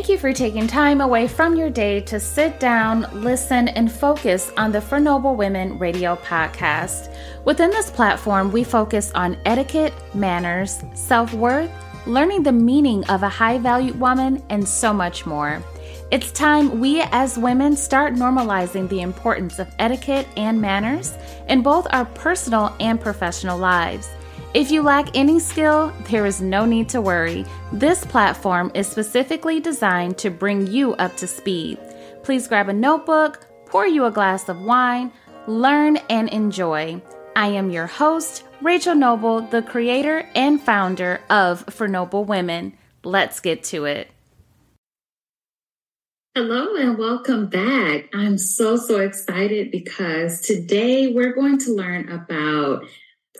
Thank you for taking time away from your day to sit down, listen, and focus on the For Noble Women radio podcast. Within this platform, we focus on etiquette, manners, self worth, learning the meaning of a high valued woman, and so much more. It's time we as women start normalizing the importance of etiquette and manners in both our personal and professional lives. If you lack any skill, there is no need to worry. This platform is specifically designed to bring you up to speed. Please grab a notebook, pour you a glass of wine, learn and enjoy. I am your host, Rachel Noble, the creator and founder of For Noble Women. Let's get to it. Hello and welcome back. I'm so, so excited because today we're going to learn about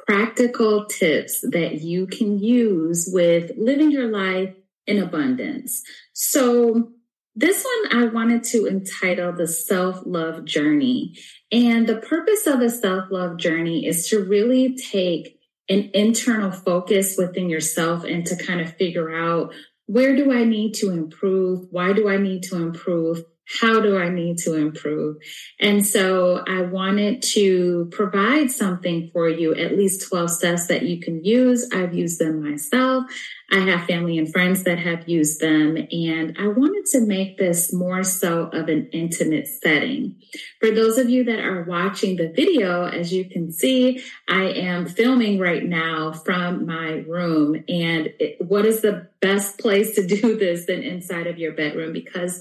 practical tips that you can use with living your life in abundance. So, this one I wanted to entitle the self love journey. And the purpose of the self love journey is to really take an internal focus within yourself and to kind of figure out where do I need to improve? Why do I need to improve? How do I need to improve? And so I wanted to provide something for you, at least 12 steps that you can use. I've used them myself. I have family and friends that have used them. And I wanted to make this more so of an intimate setting. For those of you that are watching the video, as you can see, I am filming right now from my room. And it, what is the best place to do this than inside of your bedroom? Because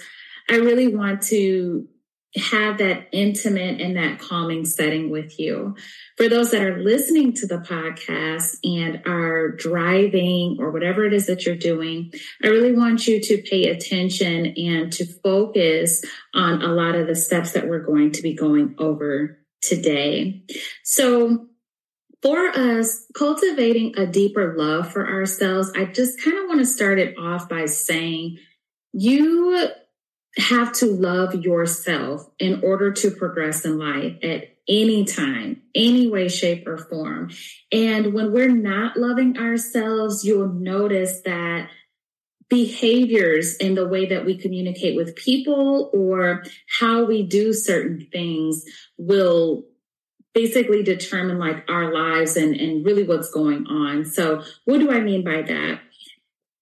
I really want to have that intimate and that calming setting with you. For those that are listening to the podcast and are driving or whatever it is that you're doing, I really want you to pay attention and to focus on a lot of the steps that we're going to be going over today. So, for us, cultivating a deeper love for ourselves, I just kind of want to start it off by saying you have to love yourself in order to progress in life at any time, any way, shape, or form. And when we're not loving ourselves, you'll notice that behaviors in the way that we communicate with people or how we do certain things will basically determine like our lives and, and really what's going on. So what do I mean by that?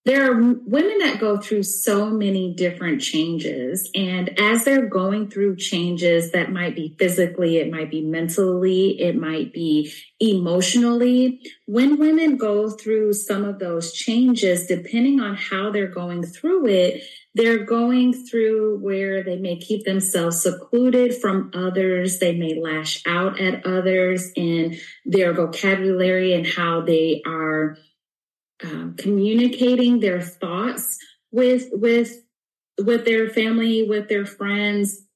There are women that go through so many different changes. And as they're going through changes that might be physically, it might be mentally, it might be emotionally, when women go through some of those changes, depending on how they're going through it, they're going through where they may keep themselves secluded from others. They may lash out at others in their vocabulary and how they are um, communicating their thoughts with with with their family, with their friends,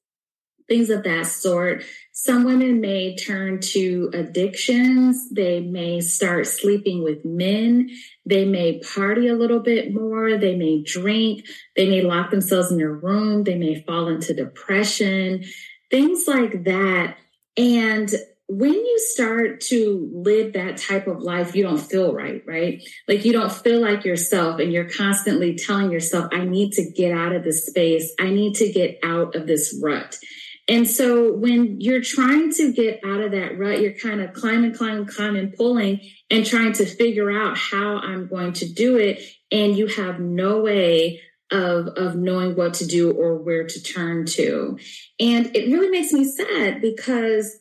things of that sort. Some women may turn to addictions. They may start sleeping with men. They may party a little bit more. They may drink. They may lock themselves in their room. They may fall into depression, things like that. And when you start to live that type of life, you don't feel right, right? Like you don't feel like yourself and you're constantly telling yourself, I need to get out of this space. I need to get out of this rut. And so when you're trying to get out of that rut, you're kind of climbing, climbing, climbing, pulling and trying to figure out how I'm going to do it. And you have no way of, of knowing what to do or where to turn to. And it really makes me sad because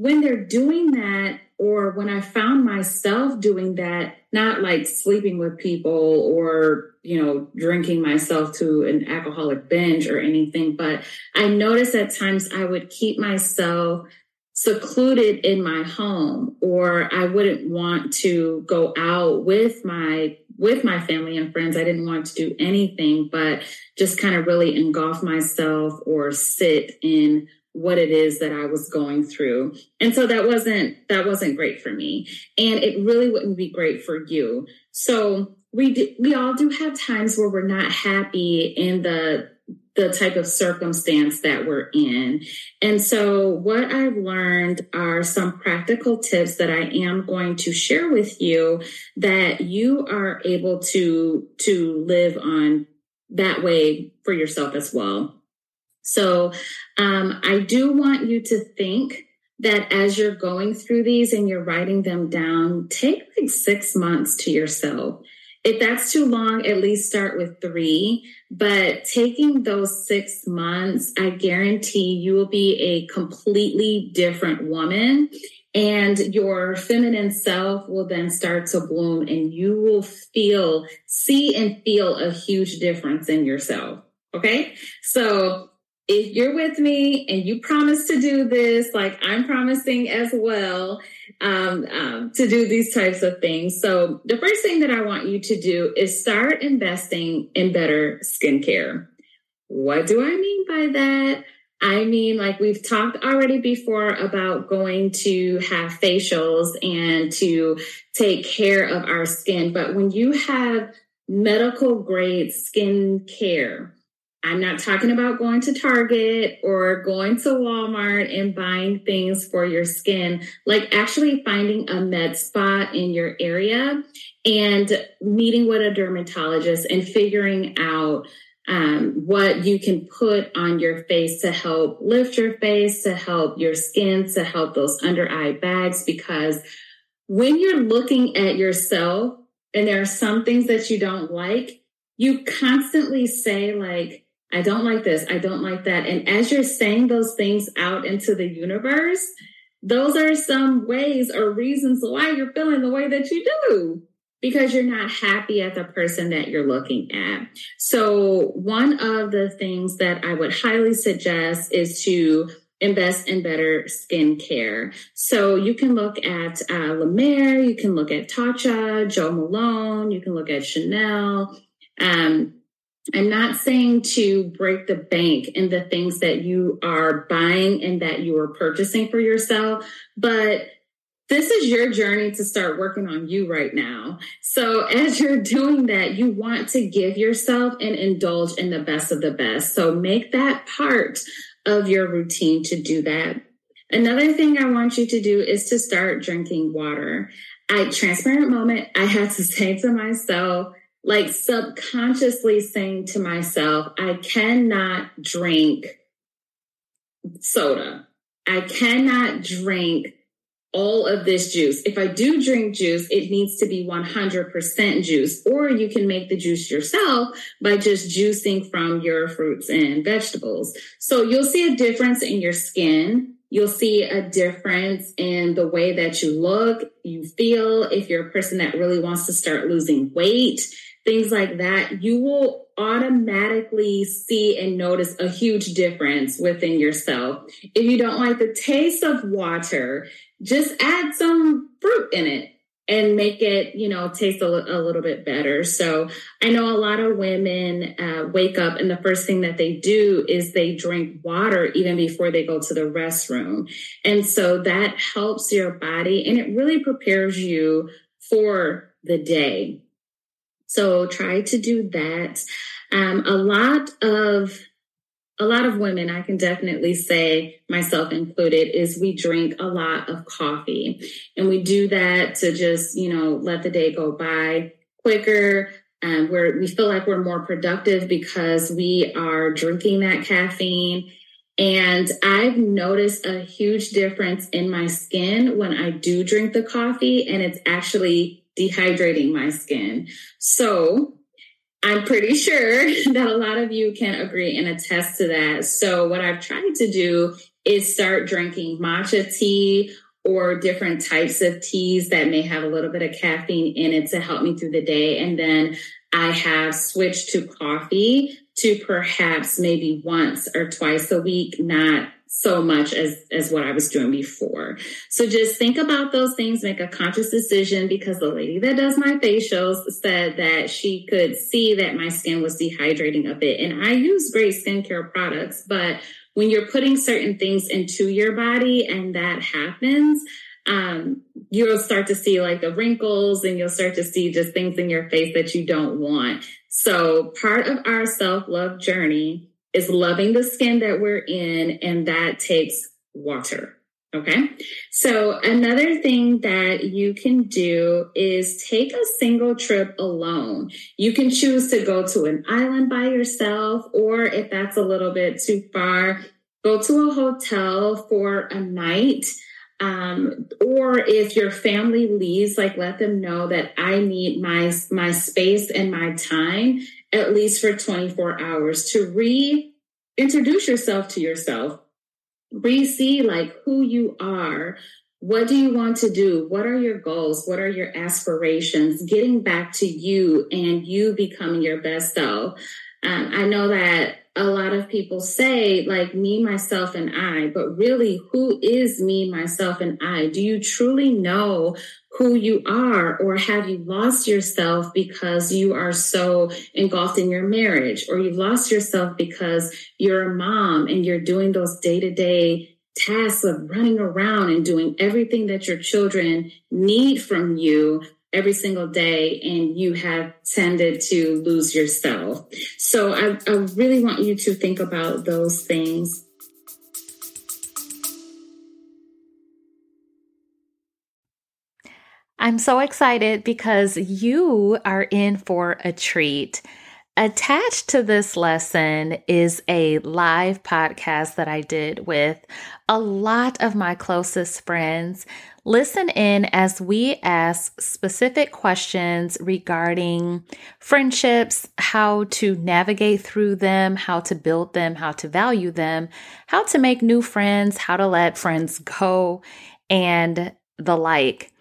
when they're doing that, or when I found myself doing that, not like sleeping with people or, you know, drinking myself to an alcoholic binge or anything, but I noticed at times I would keep myself secluded in my home or I wouldn't want to go out with my with my family and friends. I didn't want to do anything but just kind of really engulf myself or sit in what it is that I was going through. And so that wasn't that wasn't great for me and it really wouldn't be great for you. So we do, we all do have times where we're not happy in the the type of circumstance that we're in. And so what I've learned are some practical tips that I am going to share with you that you are able to to live on that way for yourself as well. So um, I do want you to think that as you're going through these and you're writing them down, take like six months to yourself. If that's too long, at least start with three. But taking those six months, I guarantee you will be a completely different woman. And your feminine self will then start to bloom, and you will feel, see, and feel a huge difference in yourself. Okay. So if you're with me and you promise to do this, like I'm promising as well, um, um, to do these types of things. So the first thing that I want you to do is start investing in better skincare. What do I mean by that? I mean, like we've talked already before about going to have facials and to take care of our skin. But when you have medical grade skin care, I'm not talking about going to Target or going to Walmart and buying things for your skin, like actually finding a med spa in your area and meeting with a dermatologist and figuring out um, what you can put on your face to help lift your face, to help your skin, to help those under eye bags. Because when you're looking at yourself and there are some things that you don't like, you constantly say, like, I don't like this. I don't like that. And as you're saying those things out into the universe, those are some ways or reasons why you're feeling the way that you do because you're not happy at the person that you're looking at. So one of the things that I would highly suggest is to invest in better skincare. So you can look at uh, La Mer, you can look at Tatcha, Joe Malone, you can look at Chanel. Um, I'm not saying to break the bank in the things that you are buying and that you are purchasing for yourself, but this is your journey to start working on you right now. So as you're doing that, you want to give yourself and indulge in the best of the best. So make that part of your routine to do that. Another thing I want you to do is to start drinking water. I transparent moment, I had to say to myself, like subconsciously saying to myself, I cannot drink soda. I cannot drink all of this juice. If I do drink juice, it needs to be 100% juice, or you can make the juice yourself by just juicing from your fruits and vegetables. So you'll see a difference in your skin. You'll see a difference in the way that you look, you feel. If you're a person that really wants to start losing weight, things like that, you will automatically see and notice a huge difference within yourself. If you don't like the taste of water, just add some fruit in it and make it, you know, taste a, a little bit better. So I know a lot of women uh, wake up and the first thing that they do is they drink water even before they go to the restroom. And so that helps your body and it really prepares you for the day. So try to do that. Um, a lot of a lot of women, I can definitely say, myself included, is we drink a lot of coffee. And we do that to just, you know, let the day go by quicker. Um, where we feel like we're more productive because we are drinking that caffeine. And I've noticed a huge difference in my skin when I do drink the coffee, and it's actually dehydrating my skin. So I'm pretty sure that a lot of you can agree and attest to that. So what I've tried to do is start drinking matcha tea or different types of teas that may have a little bit of caffeine in it to help me through the day. And then I have switched to coffee to perhaps maybe once or twice a week, not so much as as what I was doing before. So just think about those things, make a conscious decision because the lady that does my facials said that she could see that my skin was dehydrating a bit. And I use great skincare products, but when you're putting certain things into your body and that happens, um, you'll start to see like the wrinkles and you'll start to see just things in your face that you don't want. So part of our self love journey is loving the skin that we're in, and that takes water. Okay. So another thing that you can do is take a single trip alone. You can choose to go to an island by yourself, or if that's a little bit too far, go to a hotel for a night. Um, or if your family leaves, like let them know that I need my my space and my time at least for 24 hours to reintroduce yourself to yourself re-see like who you are. What do you want to do? What are your goals? What are your aspirations? Getting back to you and you becoming your best self. Um, i know that a lot of people say like me myself and i but really who is me myself and i? Do you truly know who you are or have you lost yourself because you are so engulfed in your marriage or you've lost yourself because you're a mom and you're doing those day-to-day tasks of running around and doing everything that your children need from you every single day and you have tended to lose yourself. So I, I really want you to think about those things I'm so excited because you are in for a treat. Attached to this lesson is a live podcast that I did with a lot of my closest friends. Listen in as we ask specific questions regarding friendships, how to navigate through them, how to build them, how to value them, how to make new friends, how to let friends go, and the like.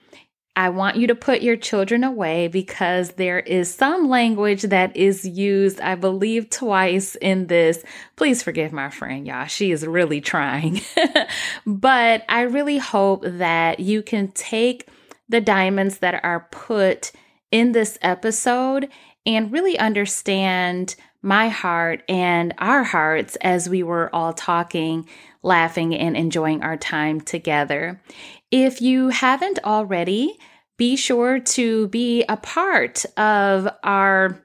I want you to put your children away because there is some language that is used, I believe, twice in this. Please forgive my friend, y'all. She is really trying. but I really hope that you can take the diamonds that are put in this episode and really understand my heart and our hearts as we were all talking, laughing, and enjoying our time together. If you haven't already, be sure to be a part of our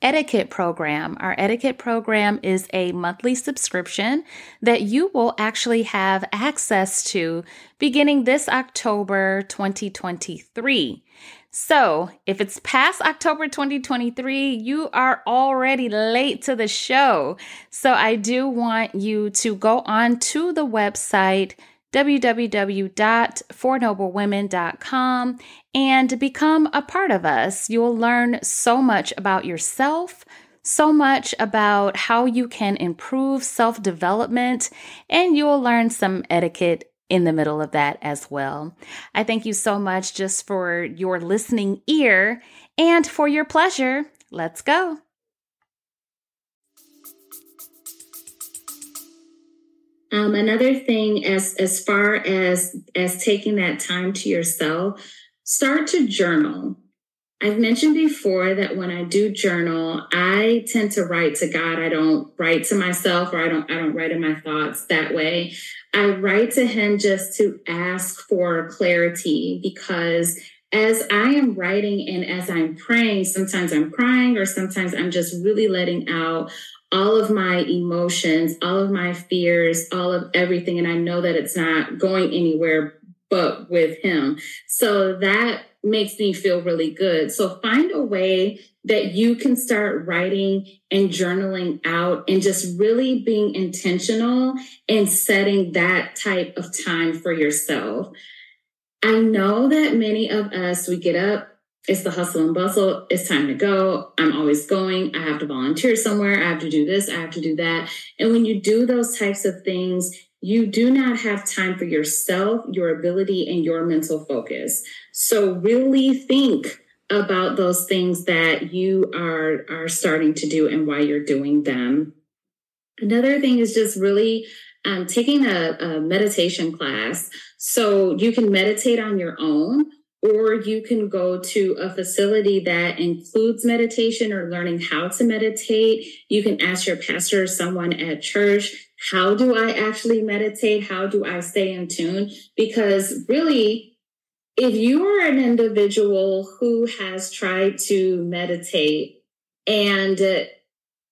etiquette program. Our etiquette program is a monthly subscription that you will actually have access to beginning this October 2023. So, if it's past October 2023, you are already late to the show. So, I do want you to go on to the website www.fornoblewomen.com and become a part of us. You'll learn so much about yourself, so much about how you can improve self development, and you'll learn some etiquette in the middle of that as well. I thank you so much just for your listening ear and for your pleasure. Let's go. Um, another thing, as as far as as taking that time to yourself, start to journal. I've mentioned before that when I do journal, I tend to write to God. I don't write to myself, or I don't I don't write in my thoughts that way. I write to Him just to ask for clarity because as I am writing and as I'm praying, sometimes I'm crying or sometimes I'm just really letting out all of my emotions, all of my fears, all of everything. And I know that it's not going anywhere but with him. So that makes me feel really good. So find a way that you can start writing and journaling out and just really being intentional and setting that type of time for yourself. I know that many of us, we get up, it's the hustle and bustle. It's time to go. I'm always going. I have to volunteer somewhere. I have to do this. I have to do that. And when you do those types of things, you do not have time for yourself, your ability, and your mental focus. So really think about those things that you are, are starting to do and why you're doing them. Another thing is just really um, taking a, a meditation class. So you can meditate on your own or you can go to a facility that includes meditation or learning how to meditate. You can ask your pastor or someone at church, how do I actually meditate? How do I stay in tune? Because really, if you are an individual who has tried to meditate and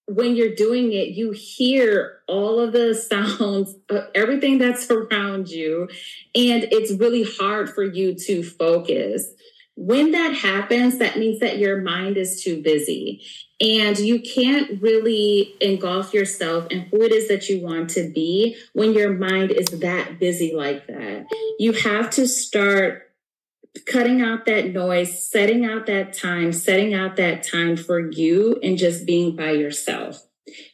when you're doing it, you hear all of the sounds, uh, everything that's around you, and it's really hard for you to focus. When that happens, that means that your mind is too busy and you can't really engulf yourself in who it is that you want to be when your mind is that busy like that. You have to start cutting out that noise, setting out that time, setting out that time for you and just being by yourself.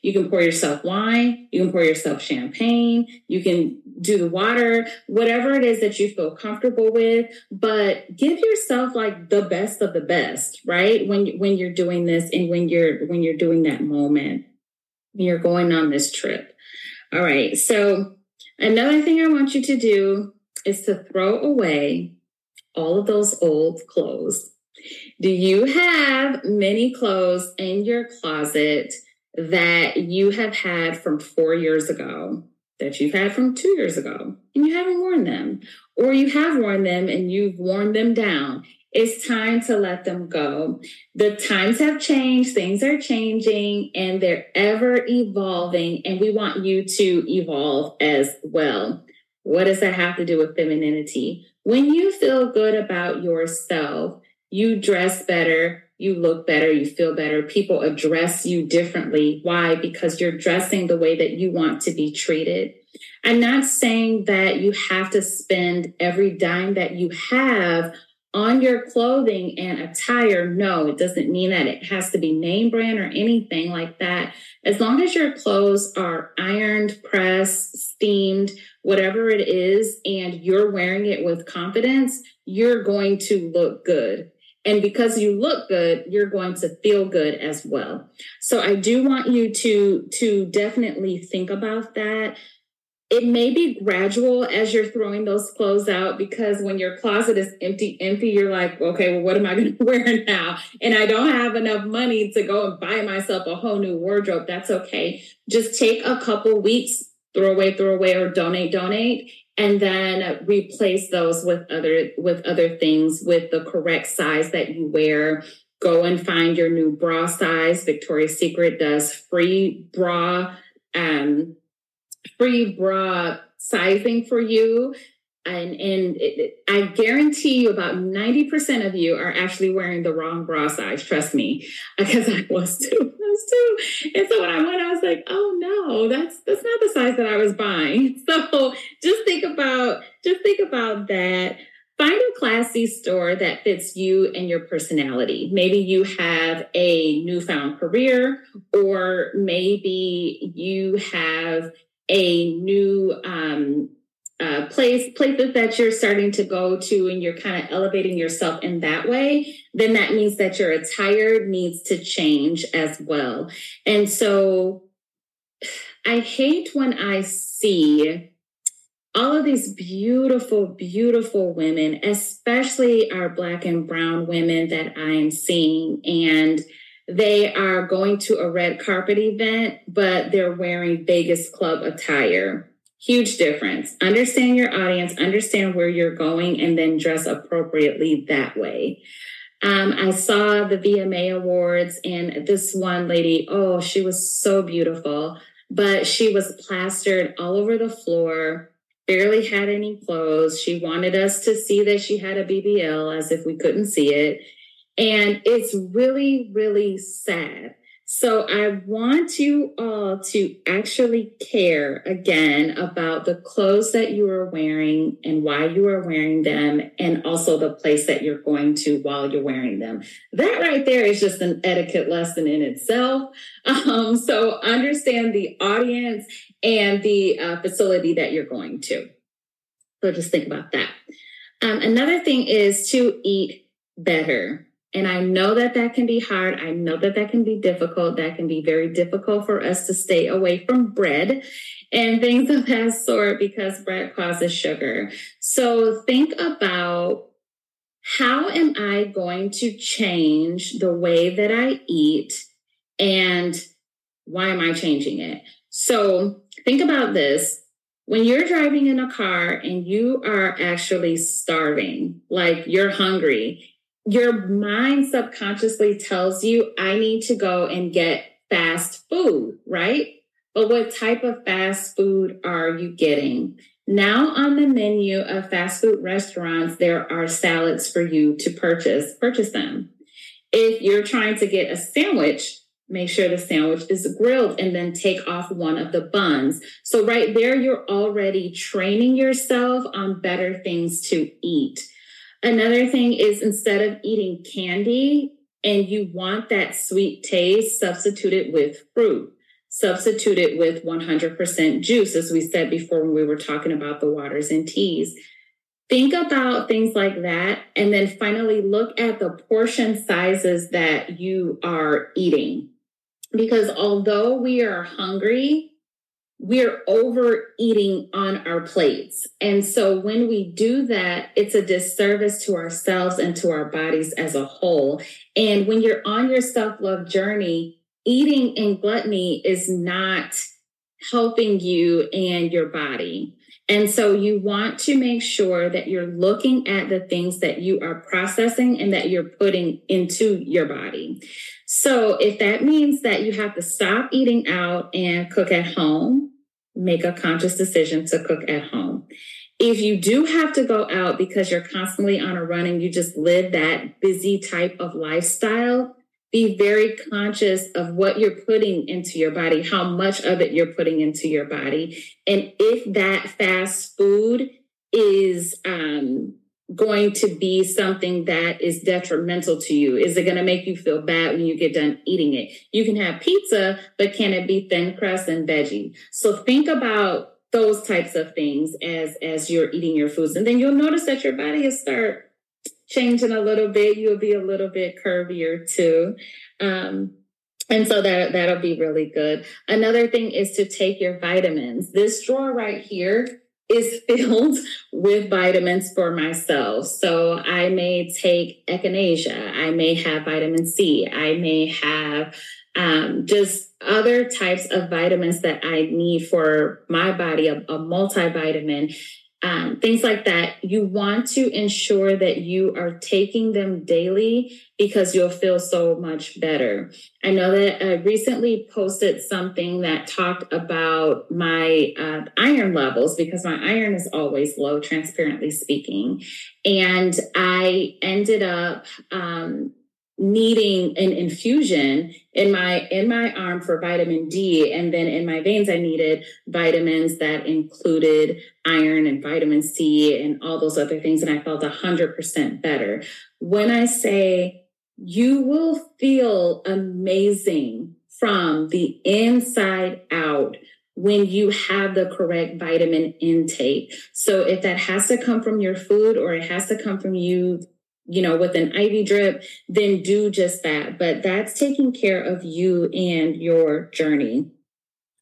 You can pour yourself wine, you can pour yourself champagne, you can do the water, whatever it is that you feel comfortable with, but give yourself like the best of the best, right? When when you're doing this and when you're when you're doing that moment, when you're going on this trip. All right. So another thing I want you to do is to throw away all of those old clothes. Do you have many clothes in your closet that you have had from four years ago, that you've had from two years ago, and you haven't worn them? Or you have worn them and you've worn them down. It's time to let them go. The times have changed, things are changing, and they're ever evolving, and we want you to evolve as well. What does that have to do with femininity? When you feel good about yourself, you dress better, you look better, you feel better. People address you differently. Why? Because you're dressing the way that you want to be treated. I'm not saying that you have to spend every dime that you have on your clothing and attire. No, it doesn't mean that it has to be name brand or anything like that. As long as your clothes are ironed, pressed, steamed, whatever it is, and you're wearing it with confidence, you're going to look good. And because you look good, you're going to feel good as well. So I do want you to, to definitely think about that. It may be gradual as you're throwing those clothes out because when your closet is empty, empty, you're like, okay, well, what am I going to wear now? And I don't have enough money to go and buy myself a whole new wardrobe. That's okay. Just take a couple weeks throw away, throw away, or donate, donate, and then replace those with other with other things with the correct size that you wear. Go and find your new bra size. Victoria's Secret does free bra, um, free bra sizing for you. And and it, I guarantee you about 90% of you are actually wearing the wrong bra size. Trust me. Because I was too I was too. And so when I went I was like oh no that's that's not the size that I was buying. So just think about just think about that. Find a classy store that fits you and your personality. Maybe you have a newfound career or maybe you have a new um uh, place places that you're starting to go to and you're kind of elevating yourself in that way then that means that your attire needs to change as well. And so i hate when i see all of these beautiful beautiful women especially our black and brown women that i'm seeing and they are going to a red carpet event but they're wearing vegas club attire Huge difference. Understand your audience, understand where you're going, and then dress appropriately that way. Um, I saw the VMA awards, and this one lady, oh, she was so beautiful, but she was plastered all over the floor, barely had any clothes. She wanted us to see that she had a BBL as if we couldn't see it. And it's really, really sad so I want you all to actually care again about the clothes that you are wearing and why you are wearing them, and also the place that you're going to while you're wearing them. That right there is just an etiquette lesson in itself. Um, so understand the audience and the uh, facility that you're going to. So just think about that. Um, another thing is to eat better. And I know that that can be hard. I know that that can be difficult. That can be very difficult for us to stay away from bread and things of that sort because bread causes sugar. So think about how am I going to change the way that I eat and why am I changing it? So think about this. When you're driving in a car and you are actually starving, like you're hungry your mind subconsciously tells you, I need to go and get fast food, right? But what type of fast food are you getting? Now on the menu of fast food restaurants, there are salads for you to purchase. Purchase them. If you're trying to get a sandwich, make sure the sandwich is grilled and then take off one of the buns. So right there, you're already training yourself on better things to eat. Another thing is instead of eating candy and you want that sweet taste, substitute it with fruit. Substitute it with 100% juice, as we said before when we were talking about the waters and teas. Think about things like that. And then finally, look at the portion sizes that you are eating. Because although we are hungry, we're overeating on our plates. And so when we do that, it's a disservice to ourselves and to our bodies as a whole. And when you're on your self love journey, eating in gluttony is not helping you and your body. And so you want to make sure that you're looking at the things that you are processing and that you're putting into your body. So if that means that you have to stop eating out and cook at home, make a conscious decision to cook at home. If you do have to go out because you're constantly on a run and you just live that busy type of lifestyle, be very conscious of what you're putting into your body, how much of it you're putting into your body. And if that fast food is um, going to be something that is detrimental to you? Is it going to make you feel bad when you get done eating it? You can have pizza, but can it be thin crust and veggie? So think about those types of things as as you're eating your foods, and then you'll notice that your body will start changing a little bit. You'll be a little bit curvier too. Um, and so that that'll be really good. Another thing is to take your vitamins. This drawer right here is filled with vitamins for myself. So I may take echinacea. I may have vitamin C. I may have um, just other types of vitamins that I need for my body, a, a multivitamin um, things like that. You want to ensure that you are taking them daily because you'll feel so much better. I know that I recently posted something that talked about my uh, iron levels because my iron is always low, transparently speaking. And I ended up um, needing an infusion in my in my arm for vitamin D and then in my veins I needed vitamins that included iron and vitamin C and all those other things and I felt 100% better. When I say you will feel amazing from the inside out when you have the correct vitamin intake. So if that has to come from your food or it has to come from you you know, with an IV drip, then do just that. But that's taking care of you and your journey.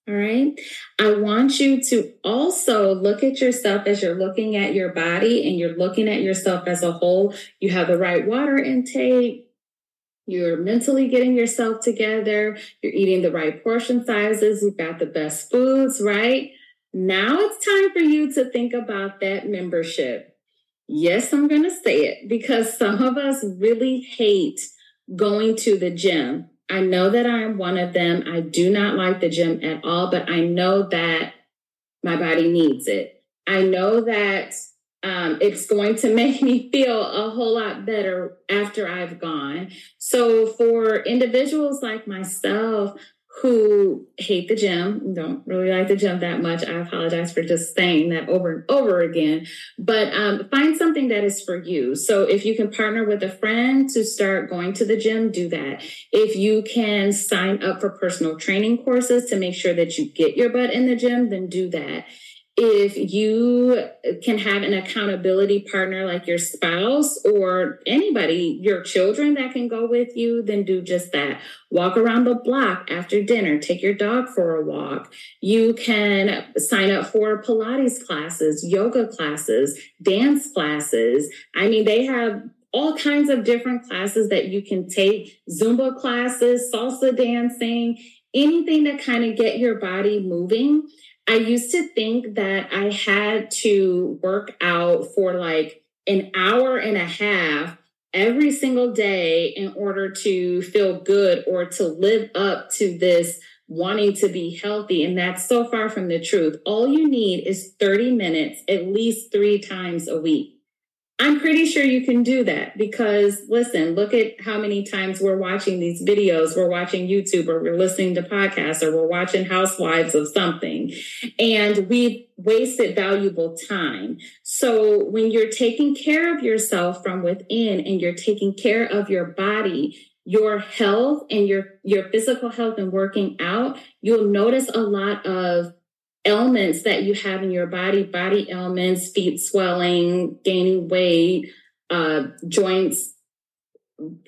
All right. I want you to also look at yourself as you're looking at your body and you're looking at yourself as a whole. You have the right water intake. You're mentally getting yourself together. You're eating the right portion sizes. You've got the best foods, right? Now it's time for you to think about that membership. Yes, I'm going to say it because some of us really hate going to the gym. I know that I am one of them. I do not like the gym at all, but I know that my body needs it. I know that um, it's going to make me feel a whole lot better after I've gone. So, for individuals like myself who hate the gym, don't really like the gym that much. I apologize for just saying that over and over again, but um, find something that is for you. So if you can partner with a friend to start going to the gym, do that. If you can sign up for personal training courses to make sure that you get your butt in the gym, then do that if you can have an accountability partner like your spouse or anybody, your children that can go with you, then do just that. Walk around the block after dinner, take your dog for a walk. You can sign up for Pilates classes, yoga classes, dance classes. I mean, they have all kinds of different classes that you can take Zumba classes, salsa dancing, anything to kind of get your body moving I used to think that I had to work out for like an hour and a half every single day in order to feel good or to live up to this wanting to be healthy. And that's so far from the truth. All you need is 30 minutes at least three times a week. I'm pretty sure you can do that because listen, look at how many times we're watching these videos, we're watching YouTube or we're listening to podcasts or we're watching housewives of something and we've wasted valuable time. So when you're taking care of yourself from within and you're taking care of your body, your health and your your physical health and working out, you'll notice a lot of ailments that you have in your body body ailments feet swelling gaining weight uh, joints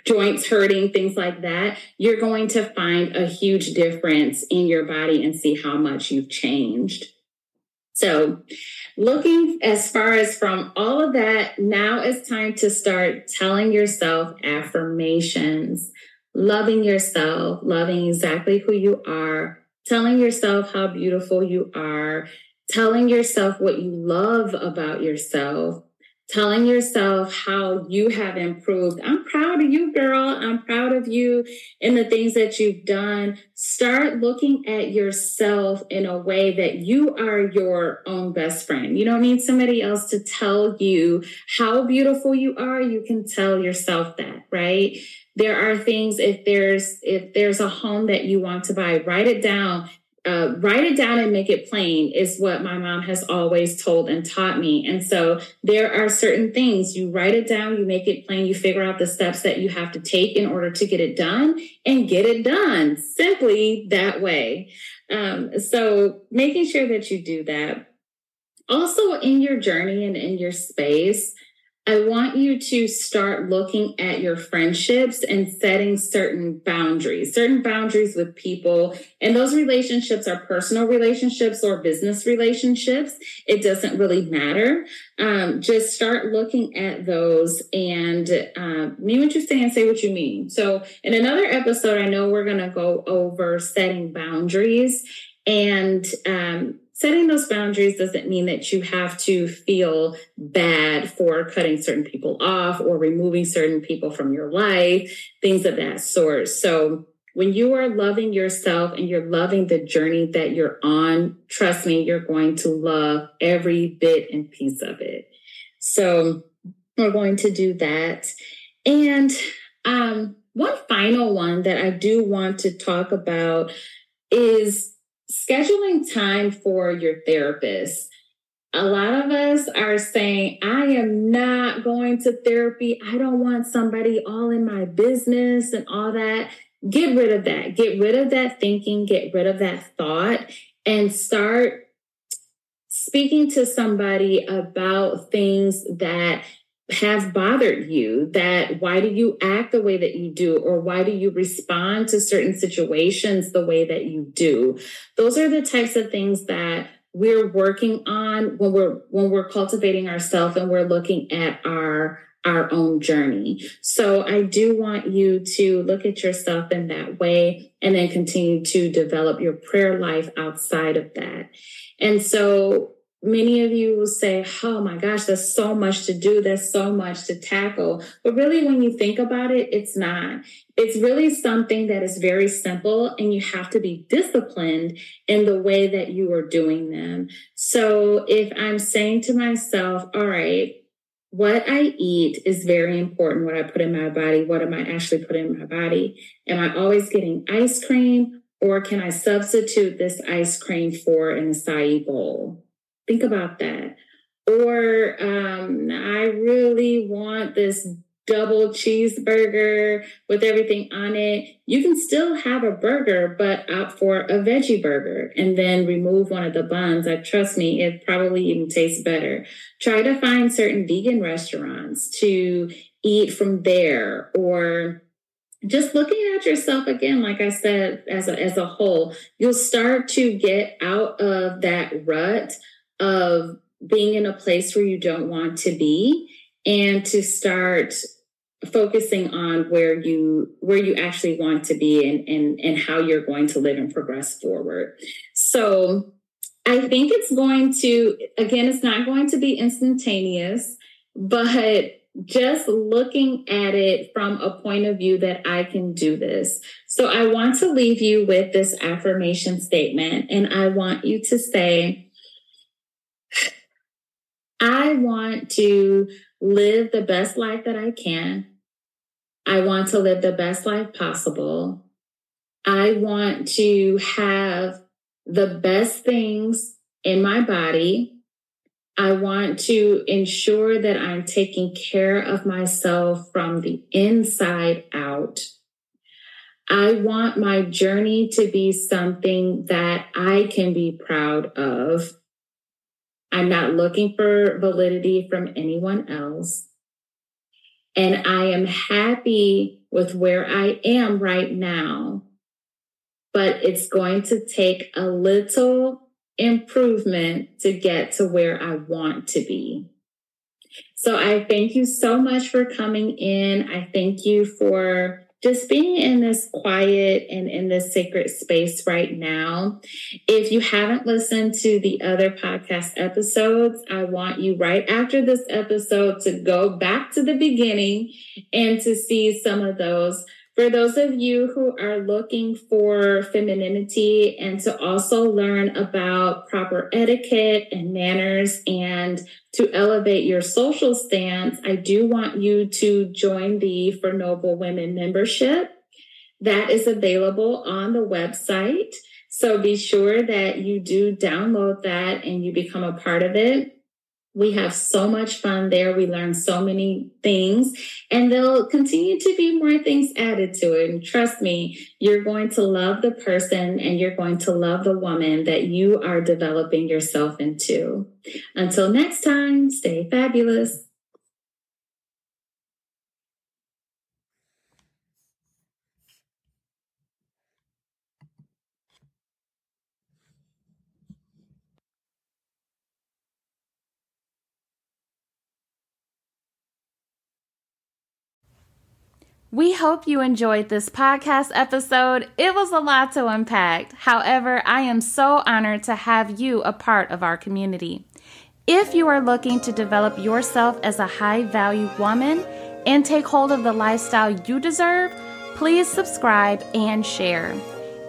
joints hurting things like that you're going to find a huge difference in your body and see how much you've changed. So looking as far as from all of that now it's time to start telling yourself affirmations loving yourself loving exactly who you are telling yourself how beautiful you are, telling yourself what you love about yourself, telling yourself how you have improved. I'm proud of you, girl. I'm proud of you and the things that you've done. Start looking at yourself in a way that you are your own best friend. You don't need somebody else to tell you how beautiful you are. You can tell yourself that, right? There are things if there's if there's a home that you want to buy write it down uh, write it down and make it plain is what my mom has always told and taught me. And so there are certain things you write it down, you make it plain, you figure out the steps that you have to take in order to get it done and get it done simply that way. Um, so making sure that you do that. Also, in your journey and in your space, I want you to start looking at your friendships and setting certain boundaries, certain boundaries with people. And those relationships are personal relationships or business relationships. It doesn't really matter. Um, just start looking at those and uh, mean what you say and say what you mean. So, in another episode, I know we're going to go over setting boundaries. And um, setting those boundaries doesn't mean that you have to feel bad for cutting certain people off or removing certain people from your life, things of that sort. So when you are loving yourself and you're loving the journey that you're on, trust me, you're going to love every bit and piece of it. So we're going to do that. And um, one final one that I do want to talk about is scheduling time for your therapist. A lot of us are saying, I am not going to therapy. I don't want somebody all in my business and all that. Get rid of that. Get rid of that thinking, get rid of that thought, and start speaking to somebody about things that have bothered you that why do you act the way that you do or why do you respond to certain situations the way that you do those are the types of things that we're working on when we're when we're cultivating ourselves and we're looking at our our own journey. So I do want you to look at yourself in that way and then continue to develop your prayer life outside of that. And so many of you will say, Oh my gosh, there's so much to do. There's so much to tackle. But really, when you think about it, it's not. It's really something that is very simple and you have to be disciplined in the way that you are doing them. So if I'm saying to myself, all right, what I eat is very important. What I put in my body, what am I actually putting in my body? Am I always getting ice cream or can I substitute this ice cream for an acai bowl? Think about that. Or um, I really want this double cheeseburger with everything on it. You can still have a burger, but opt for a veggie burger and then remove one of the buns. I trust me, it probably even tastes better. Try to find certain vegan restaurants to eat from there or just looking at yourself again, like I said, as a, as a whole, you'll start to get out of that rut of being in a place where you don't want to be and to start focusing on where you where you actually want to be and and and how you're going to live and progress forward so i think it's going to again it's not going to be instantaneous but just looking at it from a point of view that I can do this. So I want to leave you with this affirmation statement and I want you to say, I want to live the best life that I can. I want to live the best life possible. I want to have the best things in my body. I want to ensure that I'm taking care of myself from the inside out. I want my journey to be something that I can be proud of. I'm not looking for validity from anyone else. And I am happy with where I am right now. But it's going to take a little improvement to get to where I want to be. So I thank you so much for coming in. I thank you for just being in this quiet and in this sacred space right now. If you haven't listened to the other podcast episodes, I want you right after this episode to go back to the beginning and to see some of those. For those of you who are looking for femininity and to also learn about proper etiquette and manners and to elevate your social stance, I do want you to join the For Noble Women membership. That is available on the website. So be sure that you do download that and you become a part of it. We have so much fun there. We learn so many things, and there'll continue to be more things added to it. And trust me, you're going to love the person and you're going to love the woman that you are developing yourself into. Until next time, stay fabulous. We hope you enjoyed this podcast episode. It was a lot to unpack. However, I am so honored to have you a part of our community. If you are looking to develop yourself as a high value woman and take hold of the lifestyle you deserve, please subscribe and share.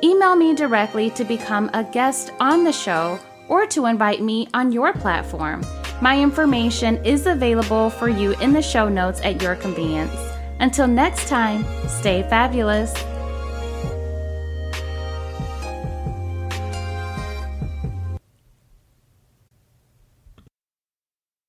Email me directly to become a guest on the show or to invite me on your platform. My information is available for you in the show notes at your convenience. Until next time, stay fabulous.